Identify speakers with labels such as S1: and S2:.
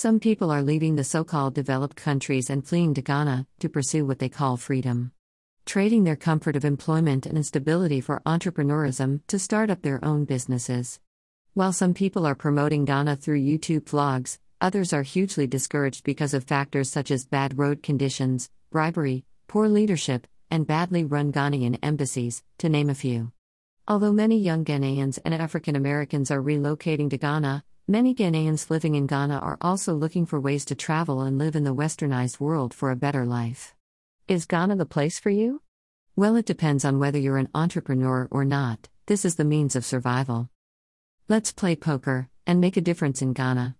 S1: Some people are leaving the so called developed countries and fleeing to Ghana to pursue what they call freedom. Trading their comfort of employment and stability for entrepreneurism to start up their own businesses. While some people are promoting Ghana through YouTube vlogs, others are hugely discouraged because of factors such as bad road conditions, bribery, poor leadership, and badly run Ghanaian embassies, to name a few. Although many young Ghanaians and African Americans are relocating to Ghana, many Ghanaians living in Ghana are also looking for ways to travel and live in the westernized world for a better life. Is Ghana the place for you? Well, it depends on whether you're an entrepreneur or not, this is the means of survival. Let's play poker and make a difference in Ghana.